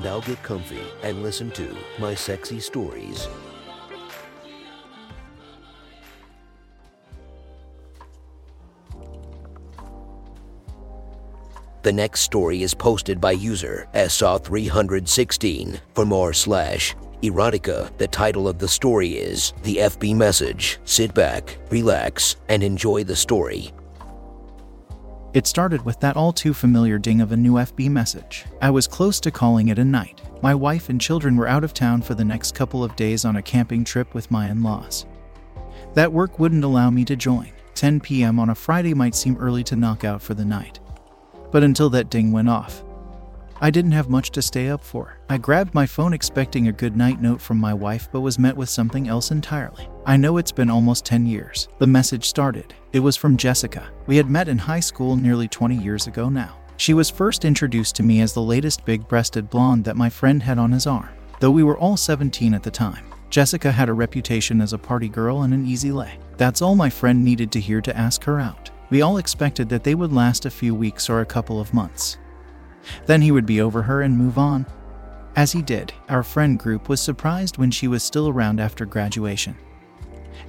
Now get comfy and listen to my sexy stories. The next story is posted by user SA316. For more slash erotica, the title of the story is The FB Message. Sit back, relax, and enjoy the story. It started with that all too familiar ding of a new FB message. I was close to calling it a night. My wife and children were out of town for the next couple of days on a camping trip with my in laws. That work wouldn't allow me to join. 10 p.m. on a Friday might seem early to knock out for the night. But until that ding went off, I didn't have much to stay up for. I grabbed my phone expecting a good night note from my wife, but was met with something else entirely. I know it's been almost 10 years. The message started. It was from Jessica. We had met in high school nearly 20 years ago now. She was first introduced to me as the latest big breasted blonde that my friend had on his arm. Though we were all 17 at the time, Jessica had a reputation as a party girl and an easy lay. That's all my friend needed to hear to ask her out. We all expected that they would last a few weeks or a couple of months. Then he would be over her and move on. As he did, our friend group was surprised when she was still around after graduation.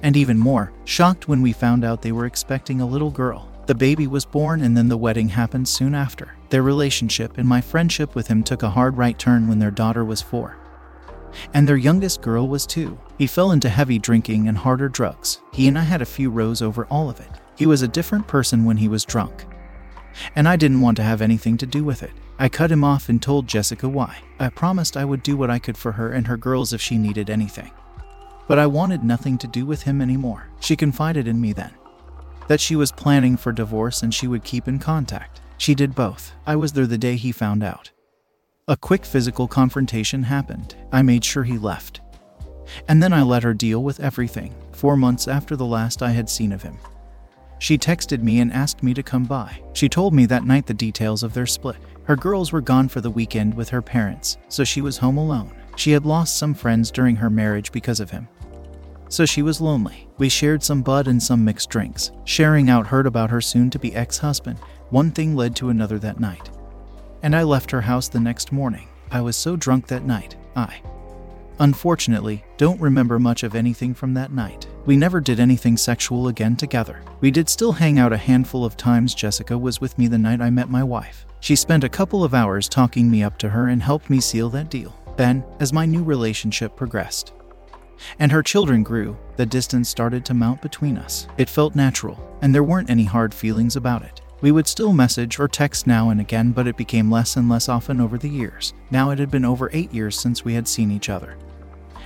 And even more, shocked when we found out they were expecting a little girl. The baby was born and then the wedding happened soon after. Their relationship and my friendship with him took a hard right turn when their daughter was four. And their youngest girl was two. He fell into heavy drinking and harder drugs. He and I had a few rows over all of it. He was a different person when he was drunk. And I didn't want to have anything to do with it. I cut him off and told Jessica why. I promised I would do what I could for her and her girls if she needed anything. But I wanted nothing to do with him anymore. She confided in me then that she was planning for divorce and she would keep in contact. She did both. I was there the day he found out. A quick physical confrontation happened. I made sure he left. And then I let her deal with everything, four months after the last I had seen of him. She texted me and asked me to come by. She told me that night the details of their split. Her girls were gone for the weekend with her parents, so she was home alone. She had lost some friends during her marriage because of him. So she was lonely. We shared some bud and some mixed drinks. Sharing out heard about her soon to be ex husband. One thing led to another that night. And I left her house the next morning. I was so drunk that night, I Unfortunately, don't remember much of anything from that night. We never did anything sexual again together. We did still hang out a handful of times. Jessica was with me the night I met my wife. She spent a couple of hours talking me up to her and helped me seal that deal. Then, as my new relationship progressed, and her children grew, the distance started to mount between us. It felt natural, and there weren't any hard feelings about it. We would still message or text now and again, but it became less and less often over the years. Now it had been over eight years since we had seen each other.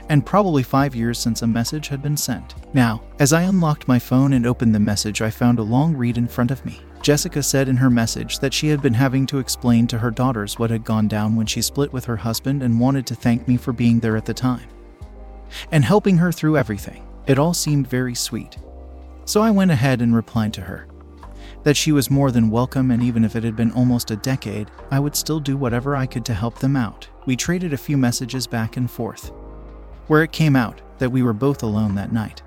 And probably five years since a message had been sent. Now, as I unlocked my phone and opened the message, I found a long read in front of me. Jessica said in her message that she had been having to explain to her daughters what had gone down when she split with her husband and wanted to thank me for being there at the time and helping her through everything. It all seemed very sweet. So I went ahead and replied to her that she was more than welcome, and even if it had been almost a decade, I would still do whatever I could to help them out. We traded a few messages back and forth, where it came out that we were both alone that night.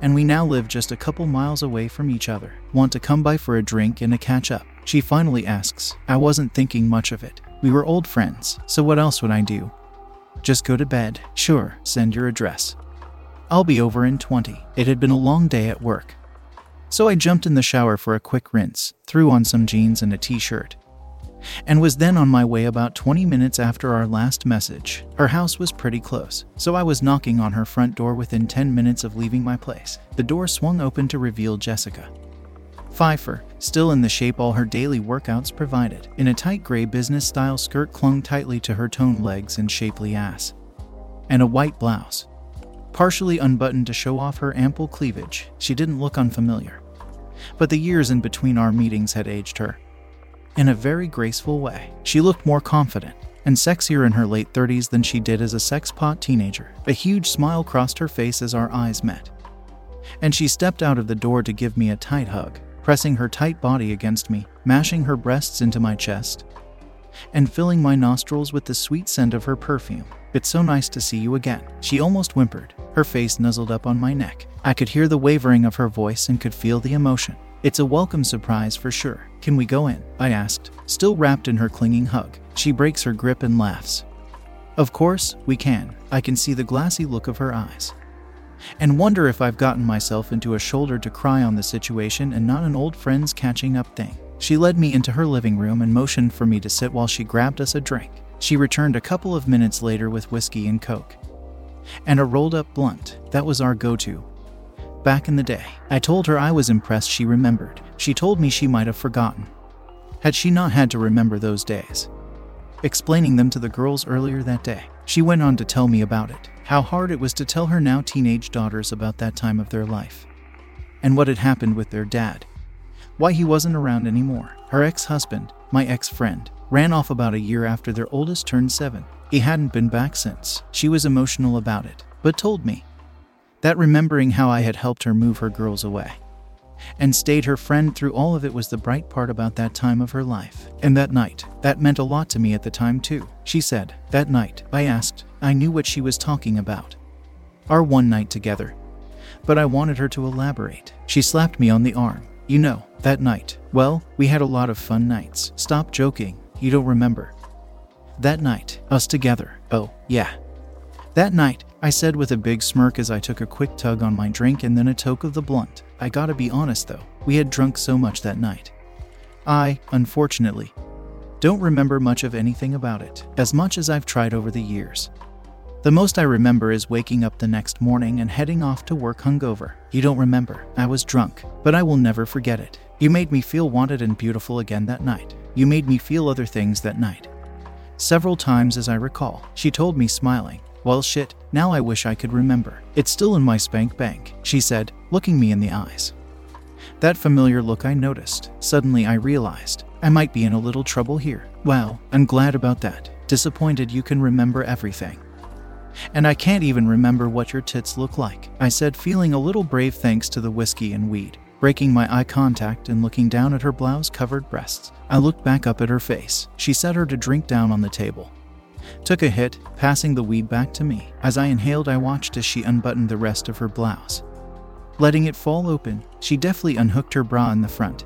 And we now live just a couple miles away from each other. Want to come by for a drink and a catch up? She finally asks. I wasn't thinking much of it. We were old friends, so what else would I do? Just go to bed. Sure, send your address. I'll be over in 20. It had been a long day at work. So I jumped in the shower for a quick rinse, threw on some jeans and a t shirt, and was then on my way about 20 minutes after our last message. Her house was pretty close, so I was knocking on her front door within 10 minutes of leaving my place. The door swung open to reveal Jessica. Pfeiffer, still in the shape all her daily workouts provided, in a tight gray business style skirt clung tightly to her toned legs and shapely ass, and a white blouse partially unbuttoned to show off her ample cleavage. She didn't look unfamiliar. But the years in between our meetings had aged her. In a very graceful way, she looked more confident and sexier in her late 30s than she did as a sex pot teenager. A huge smile crossed her face as our eyes met. And she stepped out of the door to give me a tight hug, pressing her tight body against me, mashing her breasts into my chest, and filling my nostrils with the sweet scent of her perfume. It's so nice to see you again. She almost whimpered, her face nuzzled up on my neck. I could hear the wavering of her voice and could feel the emotion. It's a welcome surprise for sure. Can we go in? I asked, still wrapped in her clinging hug. She breaks her grip and laughs. Of course, we can. I can see the glassy look of her eyes. And wonder if I've gotten myself into a shoulder to cry on the situation and not an old friend's catching up thing. She led me into her living room and motioned for me to sit while she grabbed us a drink. She returned a couple of minutes later with whiskey and coke. And a rolled up blunt. That was our go to back in the day. I told her I was impressed she remembered. She told me she might have forgotten. Had she not had to remember those days? Explaining them to the girls earlier that day, she went on to tell me about it, how hard it was to tell her now teenage daughters about that time of their life, and what had happened with their dad, why he wasn't around anymore. Her ex husband, my ex friend, ran off about a year after their oldest turned seven. He hadn't been back since. She was emotional about it, but told me that remembering how I had helped her move her girls away and stayed her friend through all of it was the bright part about that time of her life. And that night, that meant a lot to me at the time, too. She said, That night, I asked, I knew what she was talking about. Our one night together. But I wanted her to elaborate. She slapped me on the arm. You know, that night. Well, we had a lot of fun nights. Stop joking. You don't remember. That night, us together. Oh, yeah. That night, I said with a big smirk as I took a quick tug on my drink and then a toke of the blunt. I gotta be honest though, we had drunk so much that night. I, unfortunately, don't remember much of anything about it, as much as I've tried over the years. The most I remember is waking up the next morning and heading off to work hungover. You don't remember, I was drunk, but I will never forget it. You made me feel wanted and beautiful again that night. You made me feel other things that night. Several times, as I recall, she told me, smiling, well, shit, now I wish I could remember. It's still in my spank bank, she said, looking me in the eyes. That familiar look I noticed. Suddenly I realized I might be in a little trouble here. Wow, I'm glad about that. Disappointed you can remember everything. And I can't even remember what your tits look like, I said, feeling a little brave thanks to the whiskey and weed. Breaking my eye contact and looking down at her blouse covered breasts, I looked back up at her face. She set her to drink down on the table took a hit, passing the weed back to me. As I inhaled, I watched as she unbuttoned the rest of her blouse. Letting it fall open, she deftly unhooked her bra in the front,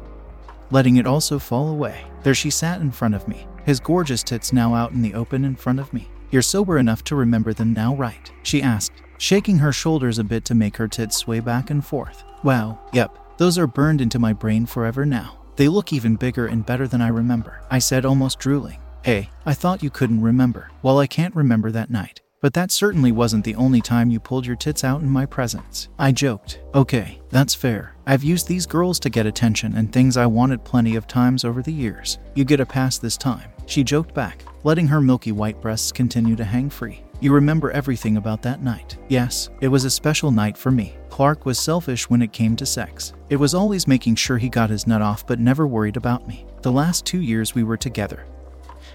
letting it also fall away. There she sat in front of me, his gorgeous tits now out in the open in front of me. You're sober enough to remember them now, right? She asked, shaking her shoulders a bit to make her tits sway back and forth. Wow, yep, those are burned into my brain forever now. They look even bigger and better than I remember, I said, almost drooling. Hey, I thought you couldn't remember. Well, I can't remember that night. But that certainly wasn't the only time you pulled your tits out in my presence. I joked. Okay, that's fair. I've used these girls to get attention and things I wanted plenty of times over the years. You get a pass this time. She joked back, letting her milky white breasts continue to hang free. You remember everything about that night. Yes, it was a special night for me. Clark was selfish when it came to sex. It was always making sure he got his nut off but never worried about me. The last two years we were together,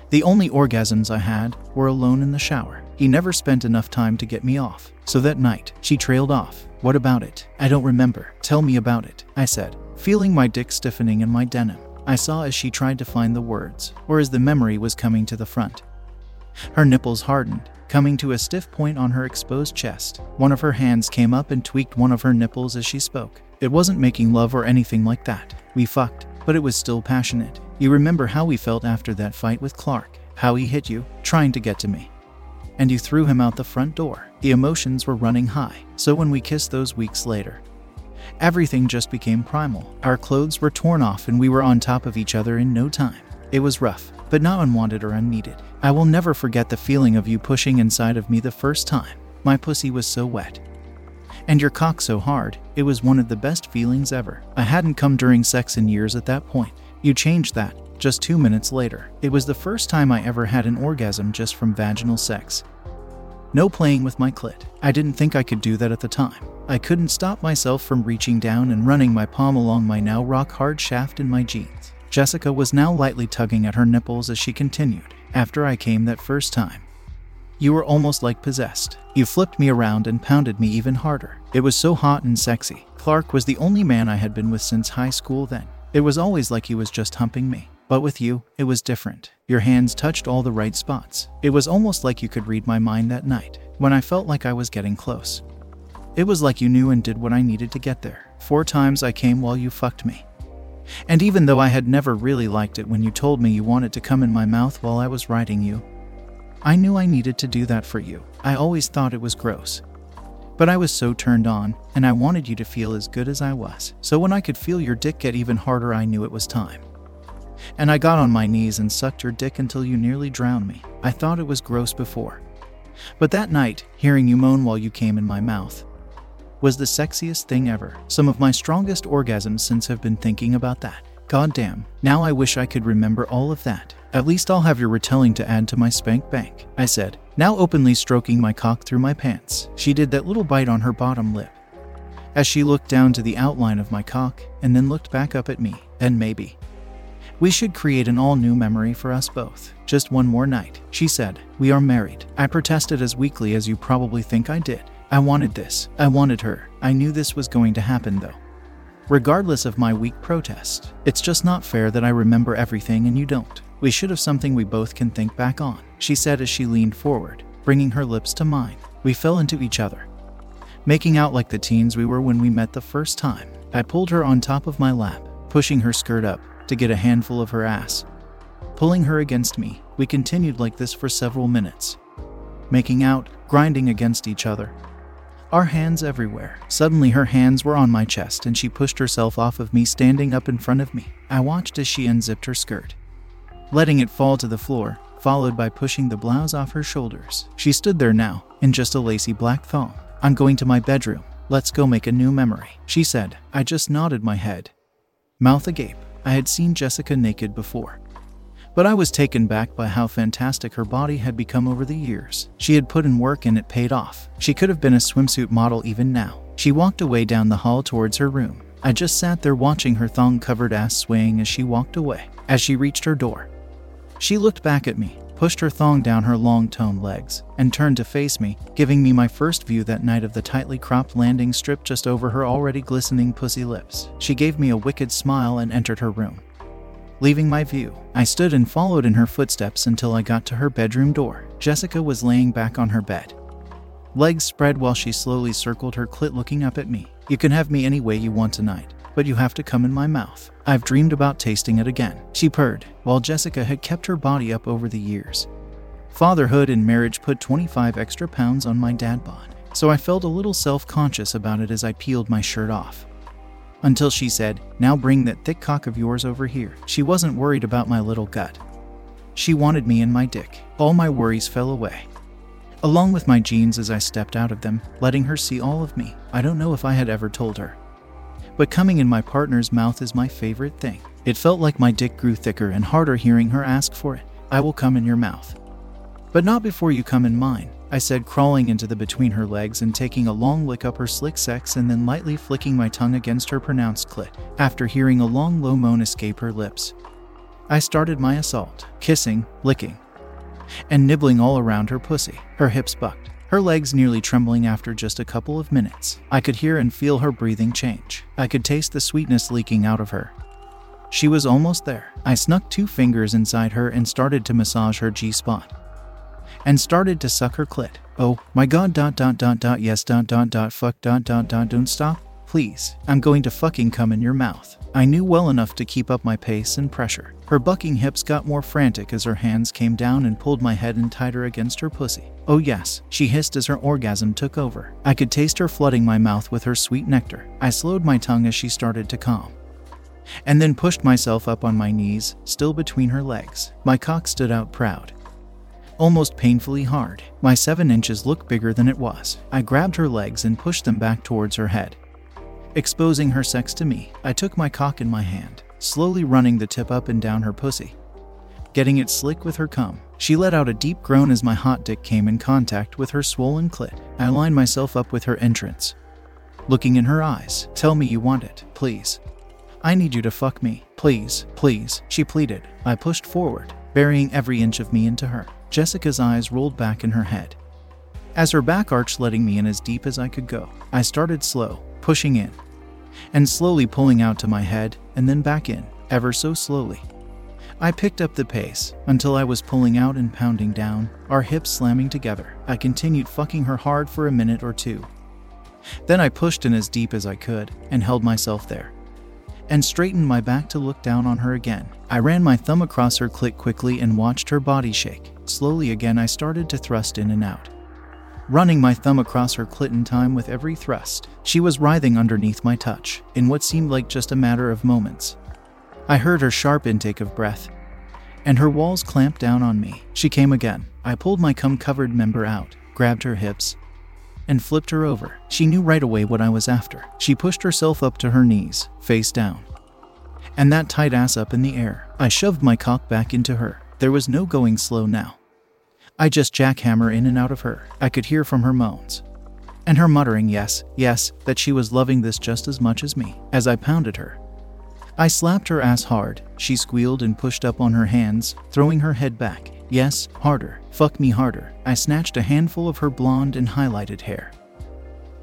the only orgasms I had were alone in the shower. He never spent enough time to get me off. So that night, she trailed off. What about it? I don't remember. Tell me about it, I said, feeling my dick stiffening in my denim. I saw as she tried to find the words, or as the memory was coming to the front. Her nipples hardened, coming to a stiff point on her exposed chest. One of her hands came up and tweaked one of her nipples as she spoke. It wasn't making love or anything like that. We fucked, but it was still passionate. You remember how we felt after that fight with Clark, how he hit you, trying to get to me. And you threw him out the front door. The emotions were running high, so when we kissed those weeks later, everything just became primal. Our clothes were torn off and we were on top of each other in no time. It was rough, but not unwanted or unneeded. I will never forget the feeling of you pushing inside of me the first time. My pussy was so wet. And your cock so hard, it was one of the best feelings ever. I hadn't come during sex in years at that point. You changed that. Just two minutes later, it was the first time I ever had an orgasm just from vaginal sex. No playing with my clit. I didn't think I could do that at the time. I couldn't stop myself from reaching down and running my palm along my now rock hard shaft in my jeans. Jessica was now lightly tugging at her nipples as she continued. after I came that first time. You were almost like possessed. You flipped me around and pounded me even harder. It was so hot and sexy. Clark was the only man I had been with since high school then. It was always like he was just humping me. But with you, it was different. Your hands touched all the right spots. It was almost like you could read my mind that night, when I felt like I was getting close. It was like you knew and did what I needed to get there. Four times I came while you fucked me. And even though I had never really liked it when you told me you wanted to come in my mouth while I was riding you, I knew I needed to do that for you. I always thought it was gross. But I was so turned on, and I wanted you to feel as good as I was. So when I could feel your dick get even harder, I knew it was time. And I got on my knees and sucked your dick until you nearly drowned me. I thought it was gross before. But that night, hearing you moan while you came in my mouth, was the sexiest thing ever. Some of my strongest orgasms since have been thinking about that. God damn, now I wish I could remember all of that. At least I'll have your retelling to add to my spank bank, I said, now openly stroking my cock through my pants. She did that little bite on her bottom lip. As she looked down to the outline of my cock and then looked back up at me, and maybe. We should create an all new memory for us both. Just one more night, she said. We are married. I protested as weakly as you probably think I did. I wanted this. I wanted her. I knew this was going to happen though. Regardless of my weak protest, it's just not fair that I remember everything and you don't. We should have something we both can think back on, she said as she leaned forward, bringing her lips to mine. We fell into each other, making out like the teens we were when we met the first time. I pulled her on top of my lap, pushing her skirt up to get a handful of her ass. Pulling her against me, we continued like this for several minutes, making out, grinding against each other. Our hands everywhere. Suddenly, her hands were on my chest and she pushed herself off of me, standing up in front of me. I watched as she unzipped her skirt letting it fall to the floor, followed by pushing the blouse off her shoulders. She stood there now, in just a lacy black thong. I'm going to my bedroom. Let's go make a new memory, she said. I just nodded my head. Mouth agape. I had seen Jessica naked before. But I was taken back by how fantastic her body had become over the years. She had put in work and it paid off. She could have been a swimsuit model even now. She walked away down the hall towards her room. I just sat there watching her thong covered ass swaying as she walked away. As she reached her door, she looked back at me, pushed her thong down her long toned legs, and turned to face me, giving me my first view that night of the tightly cropped landing strip just over her already glistening pussy lips. She gave me a wicked smile and entered her room. Leaving my view, I stood and followed in her footsteps until I got to her bedroom door. Jessica was laying back on her bed. Legs spread while she slowly circled her clit looking up at me. You can have me any way you want tonight but you have to come in my mouth. I've dreamed about tasting it again. She purred, while Jessica had kept her body up over the years. Fatherhood and marriage put 25 extra pounds on my dad bod, so I felt a little self conscious about it as I peeled my shirt off. Until she said, Now bring that thick cock of yours over here. She wasn't worried about my little gut. She wanted me in my dick. All my worries fell away. Along with my jeans as I stepped out of them, letting her see all of me. I don't know if I had ever told her. But coming in my partner's mouth is my favorite thing. It felt like my dick grew thicker and harder hearing her ask for it. I will come in your mouth. But not before you come in mine, I said, crawling into the between her legs and taking a long lick up her slick sex and then lightly flicking my tongue against her pronounced clit. After hearing a long low moan escape her lips, I started my assault, kissing, licking, and nibbling all around her pussy. Her hips bucked her legs nearly trembling after just a couple of minutes. I could hear and feel her breathing change. I could taste the sweetness leaking out of her. She was almost there. I snuck two fingers inside her and started to massage her G spot. And started to suck her clit. Oh my god, dot dot dot dot, yes, dot dot dot, fuck, dot dot dot, don't stop. Please, I'm going to fucking come in your mouth. I knew well enough to keep up my pace and pressure. Her bucking hips got more frantic as her hands came down and pulled my head in tighter against her pussy. Oh, yes, she hissed as her orgasm took over. I could taste her flooding my mouth with her sweet nectar. I slowed my tongue as she started to calm. And then pushed myself up on my knees, still between her legs. My cock stood out proud almost painfully hard. My seven inches looked bigger than it was. I grabbed her legs and pushed them back towards her head. Exposing her sex to me, I took my cock in my hand, slowly running the tip up and down her pussy. Getting it slick with her cum, she let out a deep groan as my hot dick came in contact with her swollen clit. I lined myself up with her entrance. Looking in her eyes, tell me you want it, please. I need you to fuck me, please, please, she pleaded. I pushed forward, burying every inch of me into her. Jessica's eyes rolled back in her head. As her back arched, letting me in as deep as I could go, I started slow, pushing in, and slowly pulling out to my head, and then back in, ever so slowly. I picked up the pace until I was pulling out and pounding down, our hips slamming together. I continued fucking her hard for a minute or two. Then I pushed in as deep as I could and held myself there, and straightened my back to look down on her again. I ran my thumb across her clit quickly and watched her body shake. Slowly again, I started to thrust in and out, running my thumb across her clit in time with every thrust. She was writhing underneath my touch, in what seemed like just a matter of moments. I heard her sharp intake of breath, and her walls clamped down on me. She came again. I pulled my cum covered member out, grabbed her hips, and flipped her over. She knew right away what I was after. She pushed herself up to her knees, face down, and that tight ass up in the air. I shoved my cock back into her. There was no going slow now. I just jackhammer in and out of her. I could hear from her moans. And her muttering, yes, yes, that she was loving this just as much as me, as I pounded her. I slapped her ass hard. She squealed and pushed up on her hands, throwing her head back. Yes, harder. Fuck me harder. I snatched a handful of her blonde and highlighted hair.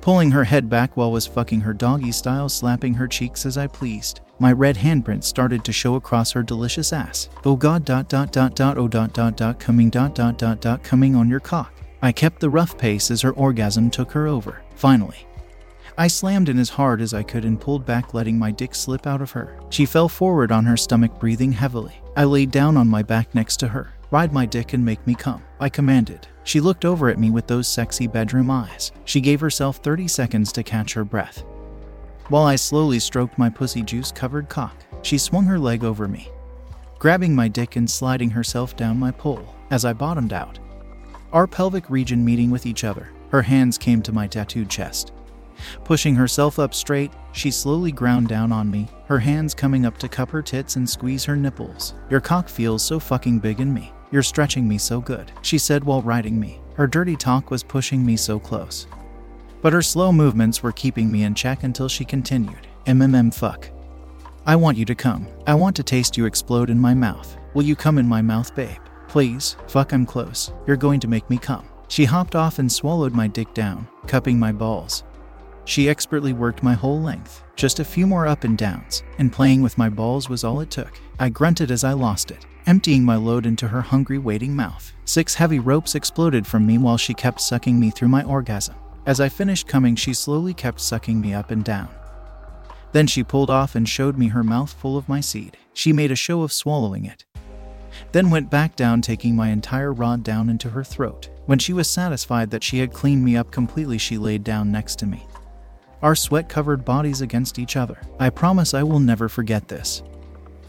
Pulling her head back while was fucking her doggy style, slapping her cheeks as I pleased. My red handprint started to show across her delicious ass. Oh god dot dot dot dot oh dot dot dot coming dot dot dot dot coming on your cock. I kept the rough pace as her orgasm took her over. Finally, I slammed in as hard as I could and pulled back, letting my dick slip out of her. She fell forward on her stomach, breathing heavily. I laid down on my back next to her. Ride my dick and make me come, I commanded. She looked over at me with those sexy bedroom eyes. She gave herself 30 seconds to catch her breath. While I slowly stroked my pussy juice covered cock, she swung her leg over me, grabbing my dick and sliding herself down my pole as I bottomed out. Our pelvic region meeting with each other, her hands came to my tattooed chest. Pushing herself up straight, she slowly ground down on me, her hands coming up to cup her tits and squeeze her nipples. Your cock feels so fucking big in me. You're stretching me so good, she said while riding me. Her dirty talk was pushing me so close but her slow movements were keeping me in check until she continued. MMM fuck. I want you to come. I want to taste you explode in my mouth. Will you come in my mouth, babe? Please, fuck, I'm close. You're going to make me come. She hopped off and swallowed my dick down, cupping my balls. She expertly worked my whole length. Just a few more up and downs, and playing with my balls was all it took. I grunted as I lost it, emptying my load into her hungry, waiting mouth. Six heavy ropes exploded from me while she kept sucking me through my orgasm. As I finished coming, she slowly kept sucking me up and down. Then she pulled off and showed me her mouth full of my seed. She made a show of swallowing it. Then went back down, taking my entire rod down into her throat. When she was satisfied that she had cleaned me up completely, she laid down next to me. Our sweat covered bodies against each other. I promise I will never forget this.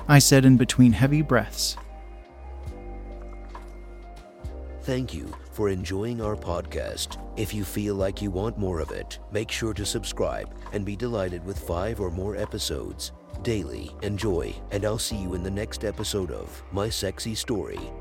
I said in between heavy breaths. Thank you for enjoying our podcast. If you feel like you want more of it, make sure to subscribe and be delighted with five or more episodes daily. Enjoy, and I'll see you in the next episode of My Sexy Story.